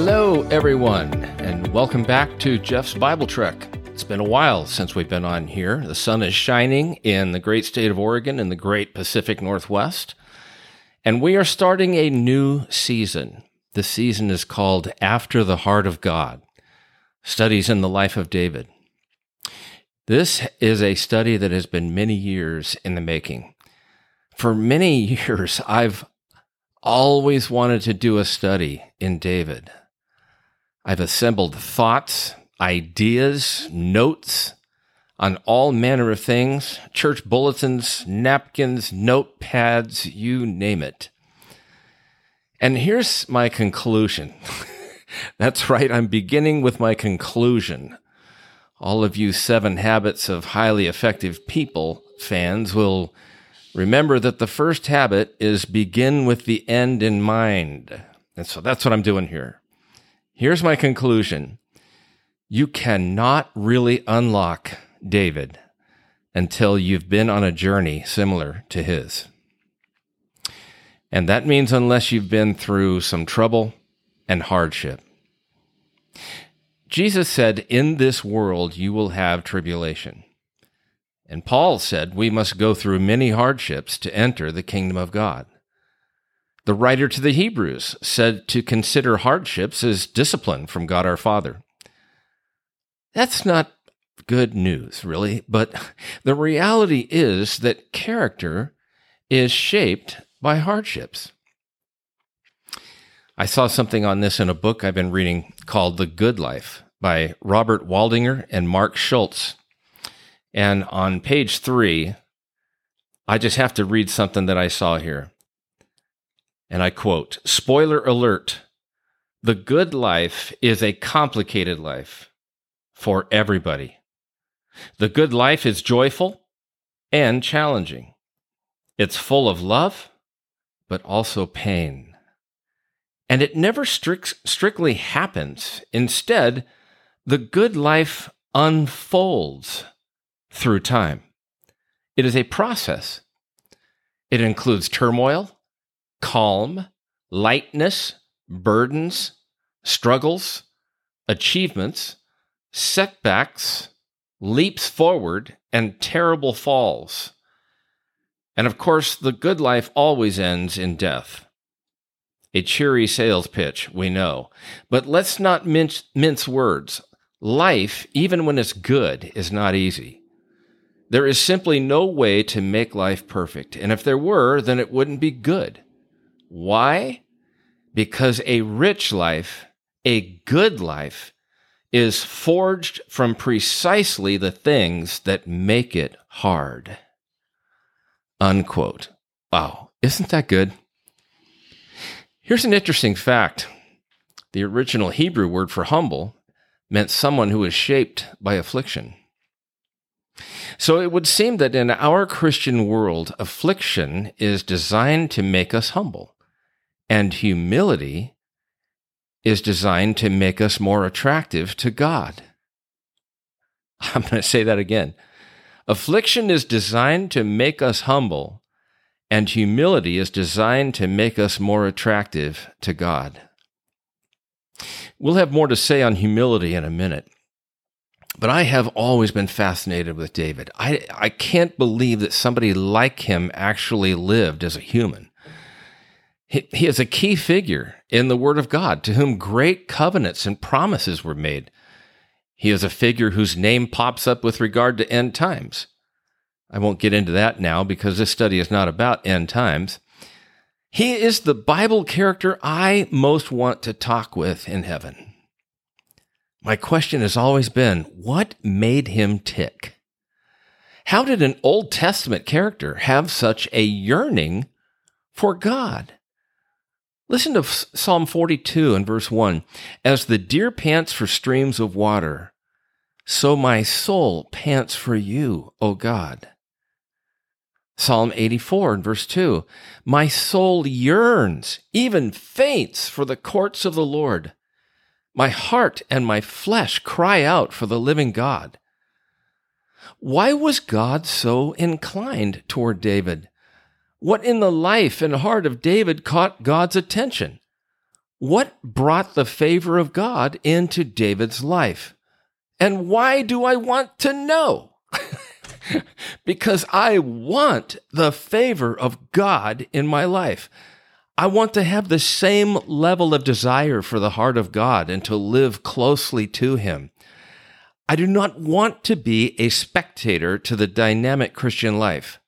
Hello, everyone, and welcome back to Jeff's Bible Trek. It's been a while since we've been on here. The sun is shining in the great state of Oregon in the great Pacific Northwest, and we are starting a new season. The season is called After the Heart of God Studies in the Life of David. This is a study that has been many years in the making. For many years, I've always wanted to do a study in David. I've assembled thoughts, ideas, notes on all manner of things church bulletins, napkins, notepads, you name it. And here's my conclusion. That's right, I'm beginning with my conclusion. All of you Seven Habits of Highly Effective People fans will remember that the first habit is begin with the end in mind. And so that's what I'm doing here. Here's my conclusion. You cannot really unlock David until you've been on a journey similar to his. And that means unless you've been through some trouble and hardship. Jesus said, In this world you will have tribulation. And Paul said, We must go through many hardships to enter the kingdom of God. The writer to the Hebrews said to consider hardships as discipline from God our Father. That's not good news, really, but the reality is that character is shaped by hardships. I saw something on this in a book I've been reading called The Good Life by Robert Waldinger and Marc Schulz. And on page three, I just have to read something that I saw here. And I quote Spoiler alert The good life is a complicated life for everybody. The good life is joyful and challenging. It's full of love, but also pain. And it never strict, strictly happens. Instead, the good life unfolds through time. It is a process. It includes turmoil, calm, lightness, burdens, struggles, achievements, setbacks, leaps forward, and terrible falls. And of course, the good life always ends in death. A cheery sales pitch, we know. But let's not mince, mince words. Life, even when it's good, is not easy. There is simply no way to make life perfect. And if there were, then it wouldn't be good. Why? Because a rich life, a good life, is forged from precisely the things that make it hard. Unquote. Wow, isn't that good? Here's an interesting fact the original Hebrew word for humble meant someone who is shaped by affliction. So it would seem that in our Christian world, affliction is designed to make us humble, and humility is designed to make us more attractive to God. I'm going to say that again. Affliction is designed to make us humble, and humility is designed to make us more attractive to God. We'll have more to say on humility in a minute. But I have always been fascinated with David. I, I can't believe that somebody like him actually lived as a human. He, he is a key figure in the Word of God to whom great covenants and promises were made. He is a figure whose name pops up with regard to end times. I won't get into that now because this study is not about end times. He is the Bible character I most want to talk with in heaven. My question has always been what made him tick? How did an Old Testament character have such a yearning for God? Listen to Psalm 42 and verse 1. As the deer pants for streams of water, so my soul pants for you, O God. Psalm 84 and verse 2. My soul yearns, even faints for the courts of the Lord. My heart and my flesh cry out for the living God. Why was God so inclined toward David? What in the life and heart of David caught God's attention? what brought the favor of God into David's life? And why do I want to know? because I want the favor of God in my life. I want to have the same level of desire for the heart of God and to live closely to Him. I do not want to be a spectator to the dynamic Christian life.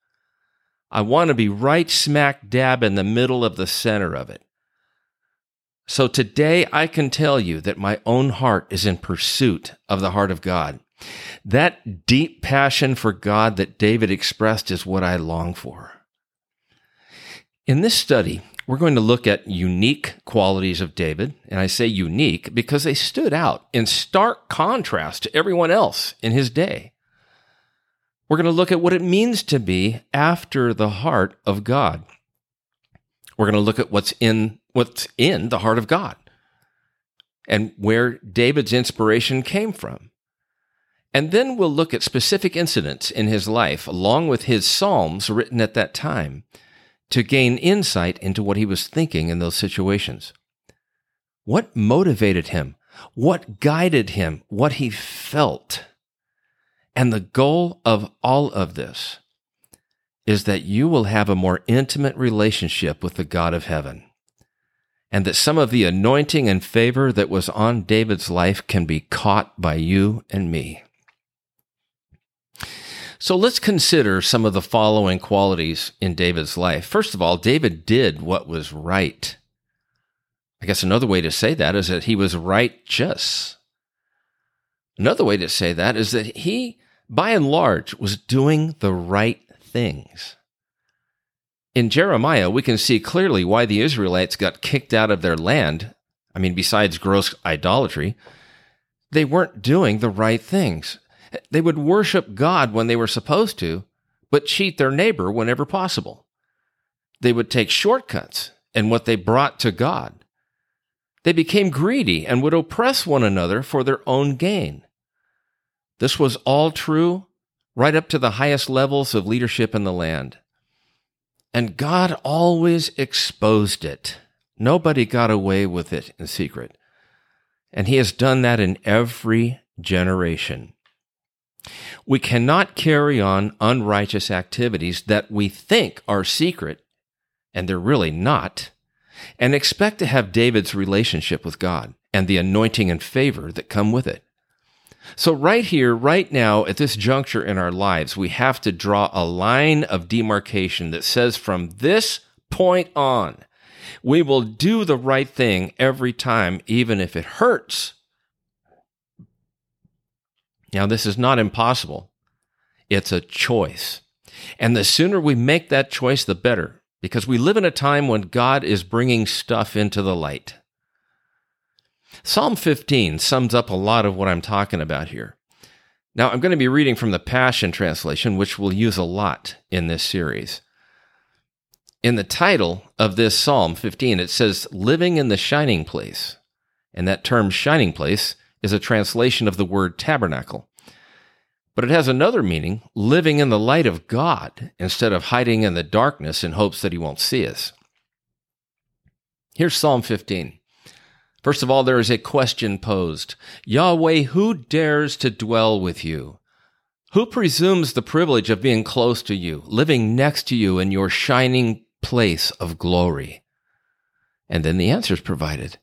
I want to be right smack dab in the middle of the center of it. So today I can tell you that my own heart is in pursuit of the heart of God. That deep passion for God that David expressed is what I long for. In this study, we're going to look at unique qualities of David. And I say unique because they stood out in stark contrast to everyone else in his day. We're going to look at what it means to be after the heart of God. We're going to look at what's in what's in the heart of God and where David's inspiration came from. And then we'll look at specific incidents in his life along with his psalms written at that time to gain insight into what he was thinking in those situations. What motivated him? What guided him? What he felt? And the goal of all of this is that you will have a more intimate relationship with the God of heaven. And that some of the anointing and favor that was on David's life can be caught by you and me. So let's consider some of the following qualities in David's life. First of all, David did what was right. I guess another way to say that is that he was righteous. Another way to say that is that he, by and large, was doing the right things. In Jeremiah, we can see clearly why the Israelites got kicked out of their land. I mean, besides gross idolatry, they weren't doing the right things. They would worship God when they were supposed to, but cheat their neighbor whenever possible. They would take shortcuts in what they brought to God. They became greedy and would oppress one another for their own gain. This was all true right up to the highest levels of leadership in the land. And God always exposed it. Nobody got away with it in secret. And He has done that in every generation. We cannot carry on unrighteous activities that we think are secret, and they're really not, and expect to have David's relationship with God and the anointing and favor that come with it. So, right here, right now, at this juncture in our lives, we have to draw a line of demarcation that says from this point on, we will do the right thing every time, even if it hurts now, this is not impossible. It's a choice. And the sooner we make that choice, the better, because we live in a time when God is bringing stuff into the light. Psalm 15 sums up a lot of what I'm talking about here. Now, I'm going to be reading from the Passion Translation, which we'll use a lot in this series. In the title of this Psalm 15, it says, Living in the Shining Place. And that term, shining place, is a translation of the word tabernacle. But it has another meaning, living in the light of God instead of hiding in the darkness in hopes that he won't see us. Here's Psalm 15. First of all, there is a question posed Yahweh, who dares to dwell with you? Who presumes the privilege of being close to you, living next to you in your shining place of glory? And then the answer is provided.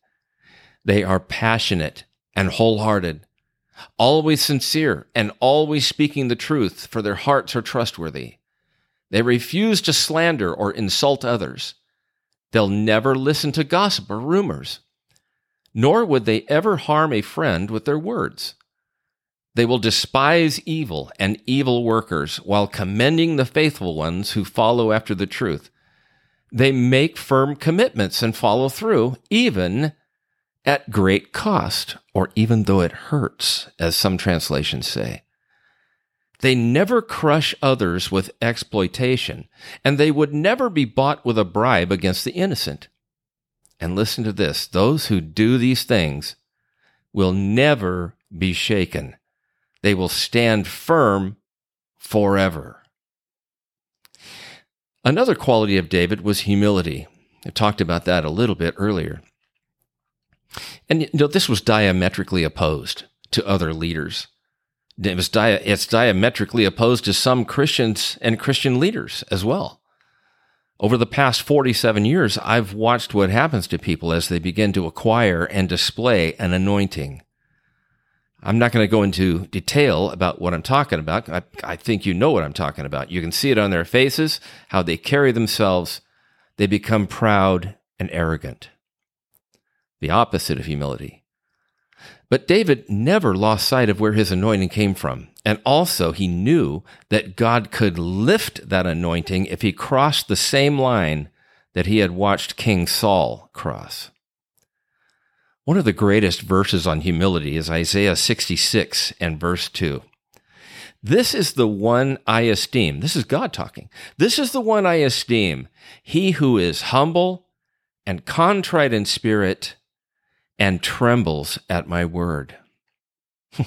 They are passionate and wholehearted, always sincere and always speaking the truth, for their hearts are trustworthy. They refuse to slander or insult others. They'll never listen to gossip or rumors, nor would they ever harm a friend with their words. They will despise evil and evil workers while commending the faithful ones who follow after the truth. They make firm commitments and follow through, even at great cost, or even though it hurts, as some translations say. They never crush others with exploitation, and they would never be bought with a bribe against the innocent. And listen to this those who do these things will never be shaken, they will stand firm forever. Another quality of David was humility. I talked about that a little bit earlier. And you know, this was diametrically opposed to other leaders. It was dia- it's diametrically opposed to some Christians and Christian leaders as well. Over the past 47 years, I've watched what happens to people as they begin to acquire and display an anointing. I'm not going to go into detail about what I'm talking about. I, I, think you know what I'm talking about. You can see it on their faces, how they carry themselves. They become proud and arrogant. The opposite of humility. But David never lost sight of where his anointing came from. And also, he knew that God could lift that anointing if he crossed the same line that he had watched King Saul cross. One of the greatest verses on humility is Isaiah 66 and verse 2. This is the one I esteem. This is God talking. This is the one I esteem. He who is humble and contrite in spirit and trembles at my word.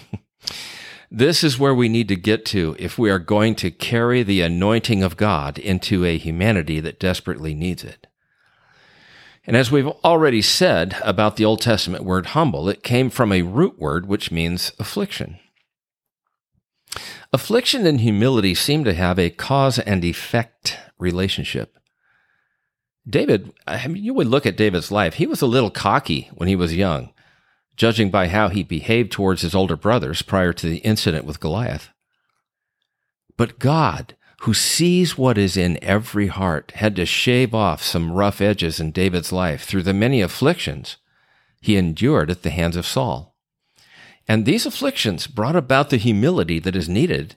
this is where we need to get to if we are going to carry the anointing of God into a humanity that desperately needs it. And as we've already said about the Old Testament word humble, it came from a root word which means affliction. Affliction and humility seem to have a cause and effect relationship. David, I mean, you would look at David's life. He was a little cocky when he was young, judging by how he behaved towards his older brothers prior to the incident with Goliath. But God, who sees what is in every heart, had to shave off some rough edges in David's life through the many afflictions he endured at the hands of Saul. And these afflictions brought about the humility that is needed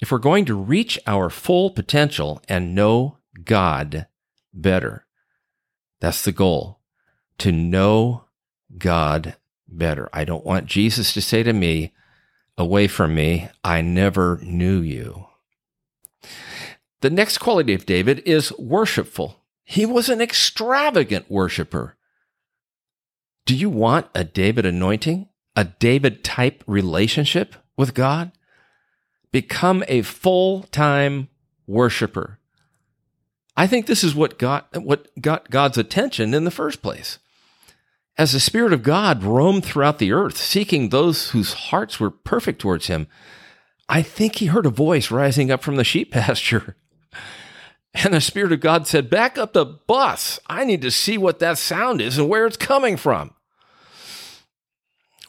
if we're going to reach our full potential and know God better. That's the goal to know God better. I don't want Jesus to say to me, Away from me, I never knew you. The next quality of David is worshipful. He was an extravagant worshiper. Do you want a David anointing? A David type relationship with God? Become a full time worshiper. I think this is what got what got God's attention in the first place. As the Spirit of God roamed throughout the earth, seeking those whose hearts were perfect towards him, I think he heard a voice rising up from the sheep pasture. And the Spirit of God said, Back up the bus. I need to see what that sound is and where it's coming from.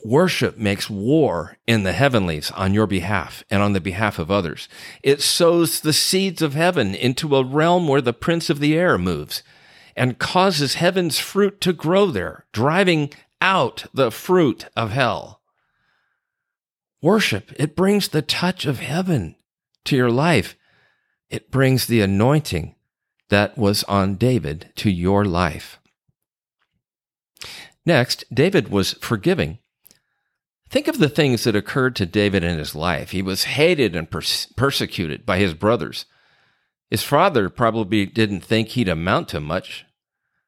Worship makes war in the heavenlies on your behalf and on the behalf of others. It sows the seeds of heaven into a realm where the prince of the air moves and causes heaven's fruit to grow there, driving out the fruit of hell. Worship, it brings the touch of heaven to your life. It brings the anointing that was on David to your life. Next, David was forgiving Think of the things that occurred to David in his life. He was hated and pers- persecuted by his brothers. His father probably didn't think he'd amount to much.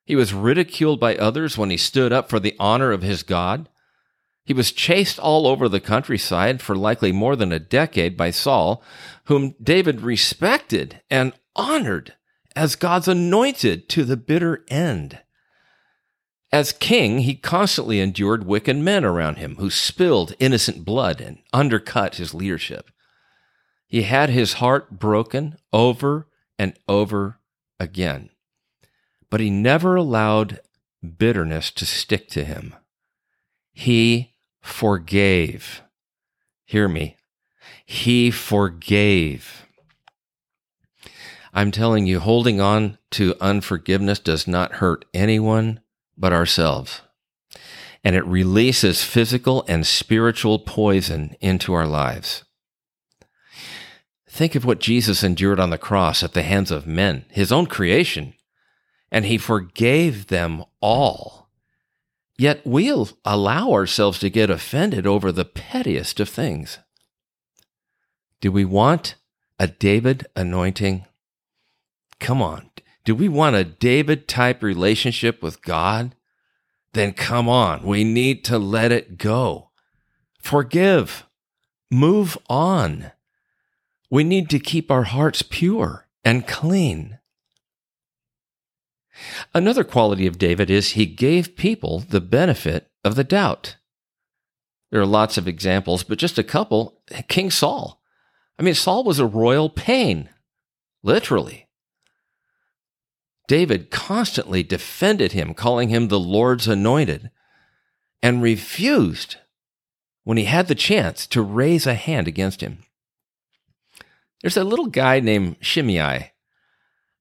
He was ridiculed by others when he stood up for the honor of his God. He was chased all over the countryside for likely more than a decade by Saul, whom David respected and honored as God's anointed to the bitter end. As king, he constantly endured wicked men around him who spilled innocent blood and undercut his leadership. He had his heart broken over and over again, but he never allowed bitterness to stick to him. He forgave. Hear me. He forgave. I'm telling you, holding on to unforgiveness does not hurt anyone but ourselves. And it releases physical and spiritual poison into our lives. Think of what Jesus endured on the cross at the hands of men, his own creation, and he forgave them all. Yet we'll allow ourselves to get offended over the pettiest of things. Do we want a David anointing? Come on. Do we want a David type relationship with God? Then come on, we need to let it go. Forgive. Move on. We need to keep our hearts pure and clean. Another quality of David is he gave people the benefit of the doubt. There are lots of examples, but just a couple. King Saul. I mean, Saul was a royal pain, literally. David constantly defended him, calling him the Lord's anointed, and refused when he had the chance to raise a hand against him. There's a little guy named Shimei,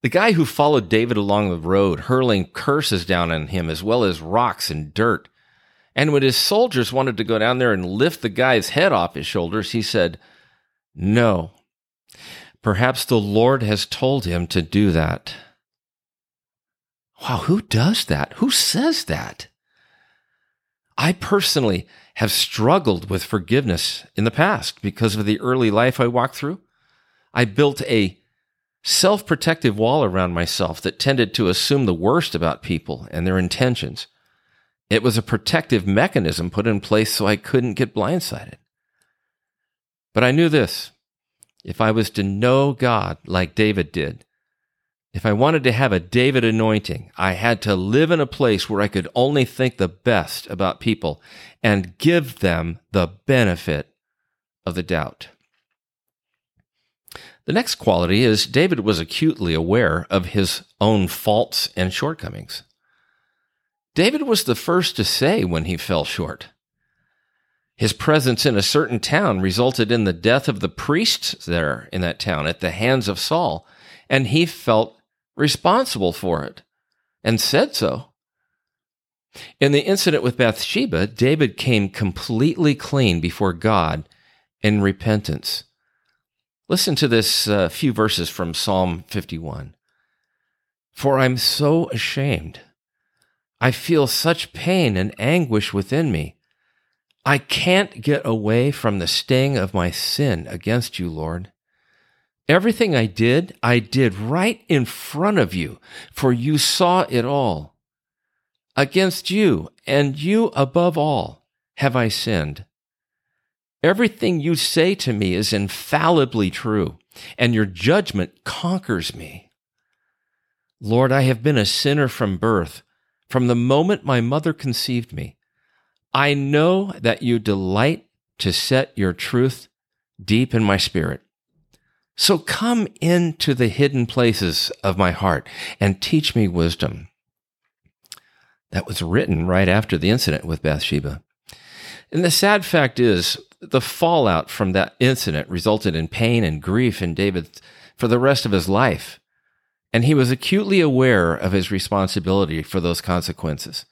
the guy who followed David along the road, hurling curses down on him as well as rocks and dirt. And when his soldiers wanted to go down there and lift the guy's head off his shoulders, he said, No. Perhaps the Lord has told him to do that. Wow, who does that? Who says that? I personally have struggled with forgiveness in the past because of the early life I walked through. I built a self protective wall around myself that tended to assume the worst about people and their intentions. It was a protective mechanism put in place so I couldn't get blindsided. But I knew this if I was to know God like David did, if I wanted to have a David anointing, I had to live in a place where I could only think the best about people and give them the benefit of the doubt. The next quality is David was acutely aware of his own faults and shortcomings. David was the first to say when he fell short. His presence in a certain town resulted in the death of the priests there in that town at the hands of Saul, and he felt responsible for it and said so. In the incident with Bathsheba, David came completely clean before God in repentance. Listen to this uh, few verses from Psalm 51. For I'm so ashamed. I feel such pain and anguish within me. I can't get away from the sting of my sin against you, Lord. Everything I did, I did right in front of you, for you saw it all. Against you, and you above all, have I sinned. Everything you say to me is infallibly true, and your judgment conquers me. Lord, I have been a sinner from birth, from the moment my mother conceived me. I know that you delight to set your truth deep in my spirit. So come into the hidden places of my heart and teach me wisdom. That was written right after the incident with Bathsheba. And the sad fact is, the fallout from that incident resulted in pain and grief in David for the rest of his life. And he was acutely aware of his responsibility for those consequences.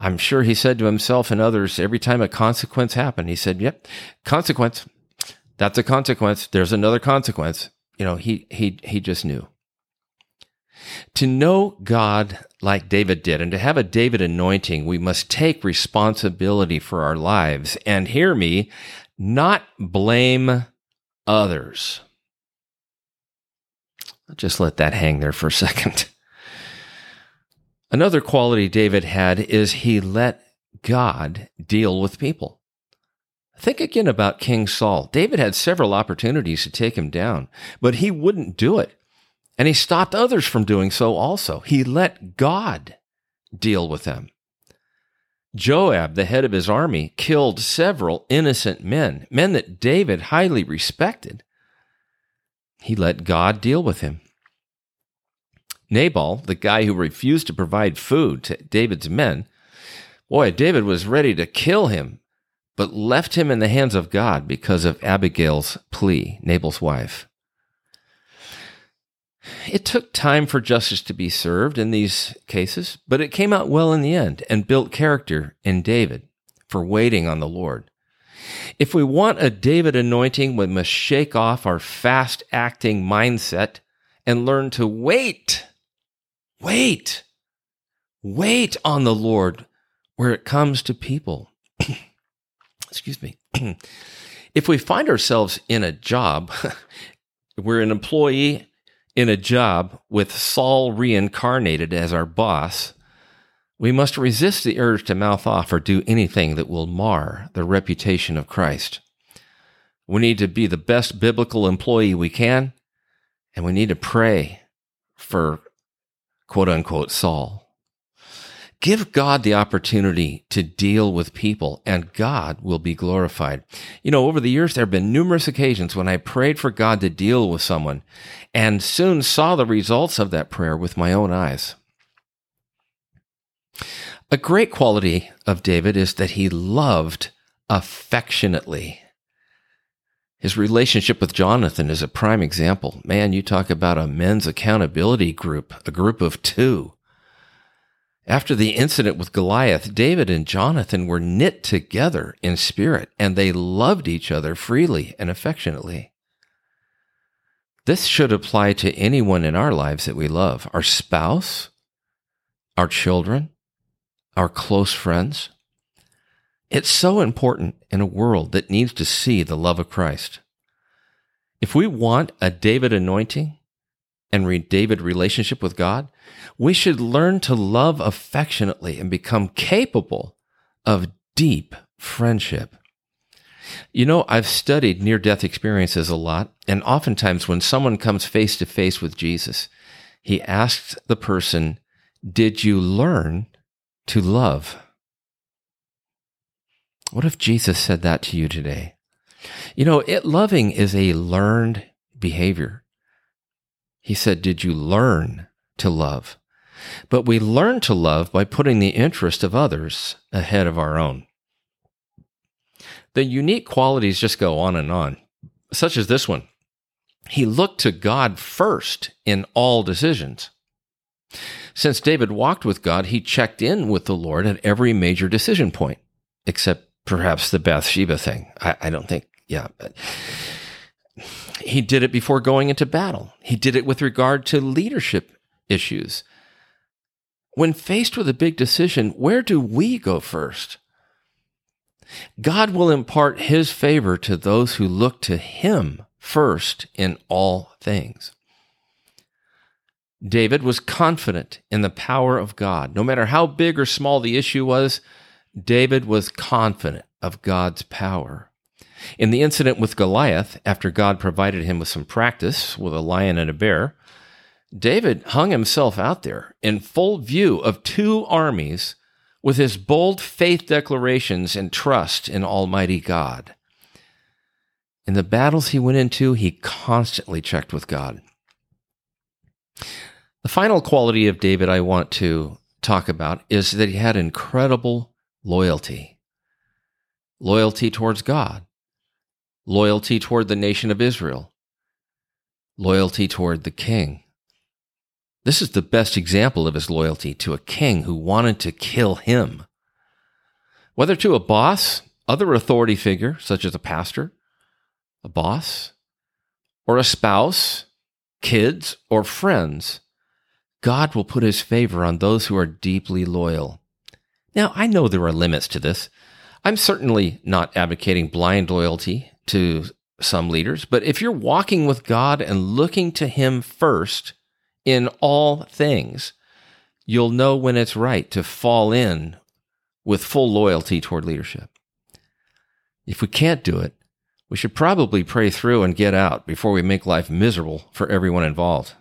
I'm sure he said to himself and others every time a consequence happened, he said, Yep, consequence. That's a consequence. There's another consequence. You know, he he he just knew. To know God like David did and to have a David anointing, we must take responsibility for our lives and hear me, not blame others. I'll just let that hang there for a second. Another quality David had is he let God deal with people. Think again about King Saul. David had several opportunities to take him down, but he wouldn't do it. And he stopped others from doing so also. He let God deal with them. Joab, the head of his army, killed several innocent men, men that David highly respected. He let God deal with him. Nabal, the guy who refused to provide food to David's men, boy, David was ready to kill him, but left him in the hands of God because of Abigail's plea, Nabal's wife. It took time for justice to be served in these cases, but it came out well in the end and built character in David for waiting on the Lord. If we want a David anointing, we must shake off our fast acting mindset and learn to wait. Wait. Wait on the Lord where it comes to people. Excuse me. if we find ourselves in a job, we're an employee in a job with Saul reincarnated as our boss, we must resist the urge to mouth off or do anything that will mar the reputation of Christ. We need to be the best biblical employee we can, and we need to pray for quote unquote Saul. Give God the opportunity to deal with people and God will be glorified. You know, over the years, there have been numerous occasions when I prayed for God to deal with someone and soon saw the results of that prayer with my own eyes. A great quality of David is that he loved affectionately. His relationship with Jonathan is a prime example. Man, you talk about a men's accountability group, a group of two. After the incident with Goliath, David and Jonathan were knit together in spirit and they loved each other freely and affectionately. This should apply to anyone in our lives that we love our spouse, our children, our close friends. It's so important in a world that needs to see the love of Christ. If we want a David anointing, and David relationship with God, we should learn to love affectionately and become capable of deep friendship. You know, I've studied near death experiences a lot, and oftentimes when someone comes face to face with Jesus, he asks the person, Did you learn to love? What if Jesus said that to you today? You know, it, loving is a learned behavior. He said, Did you learn to love? But we learn to love by putting the interest of others ahead of our own. The unique qualities just go on and on, such as this one. He looked to God first in all decisions. Since David walked with God, he checked in with the Lord at every major decision point, except perhaps the Bathsheba thing. I, I don't think, yeah. But he did it before going into battle. He did it with regard to leadership issues. When faced with a big decision, where do we go first? God will impart his favor to those who look to him first in all things. David was confident in the power of God. No matter how big or small the issue was, David was confident of God's power. In the incident with Goliath, after God provided him with some practice with a lion and a bear, David hung himself out there in full view of two armies with his bold faith declarations and trust in Almighty God. In the battles he went into, he constantly checked with God. The final quality of David I want to talk about is that he had incredible loyalty. Loyalty towards God, loyalty toward the nation of Israel, loyalty toward the king. This is the best example of his loyalty to a king who wanted to kill him. Whether to a boss, other authority figure, such as a pastor, a boss, or a spouse, kids, or friends, God will put his favor on those who are deeply loyal. Now, I know there are limits to this. I'm certainly not advocating blind loyalty to some leaders, but if you're walking with God and looking to Him first in all things, you'll know when it's right to fall in with full loyalty toward leadership. If we can't do it, we should probably pray through and get out before we make life miserable for everyone involved.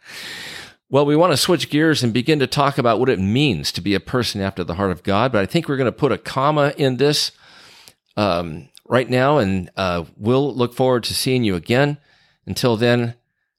well, we want to switch gears and begin to talk about what it means to be a person after the heart of God, but I think we're going to put a comma in this. Um, right now, and uh, we'll look forward to seeing you again. Until then,